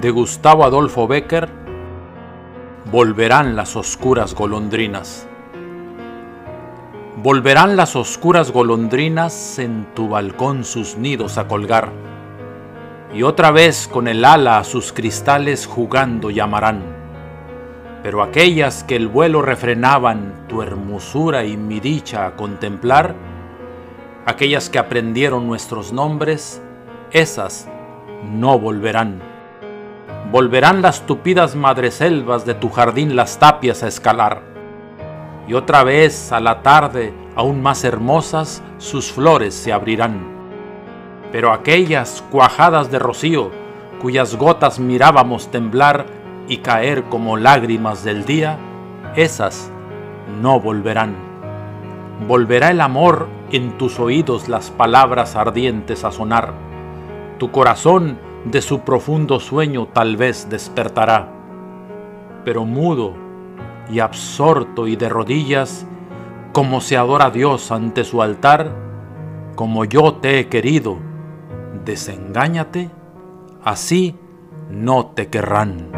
de Gustavo Adolfo Becker, volverán las oscuras golondrinas. Volverán las oscuras golondrinas en tu balcón sus nidos a colgar, y otra vez con el ala a sus cristales jugando llamarán. Pero aquellas que el vuelo refrenaban tu hermosura y mi dicha a contemplar, aquellas que aprendieron nuestros nombres, esas no volverán. Volverán las tupidas madreselvas de tu jardín las tapias a escalar. Y otra vez a la tarde, aún más hermosas, sus flores se abrirán. Pero aquellas cuajadas de rocío, cuyas gotas mirábamos temblar y caer como lágrimas del día, esas no volverán. Volverá el amor en tus oídos las palabras ardientes a sonar. Tu corazón de su profundo sueño tal vez despertará, pero mudo y absorto y de rodillas, como se adora a Dios ante su altar, como yo te he querido, desengáñate, así no te querrán.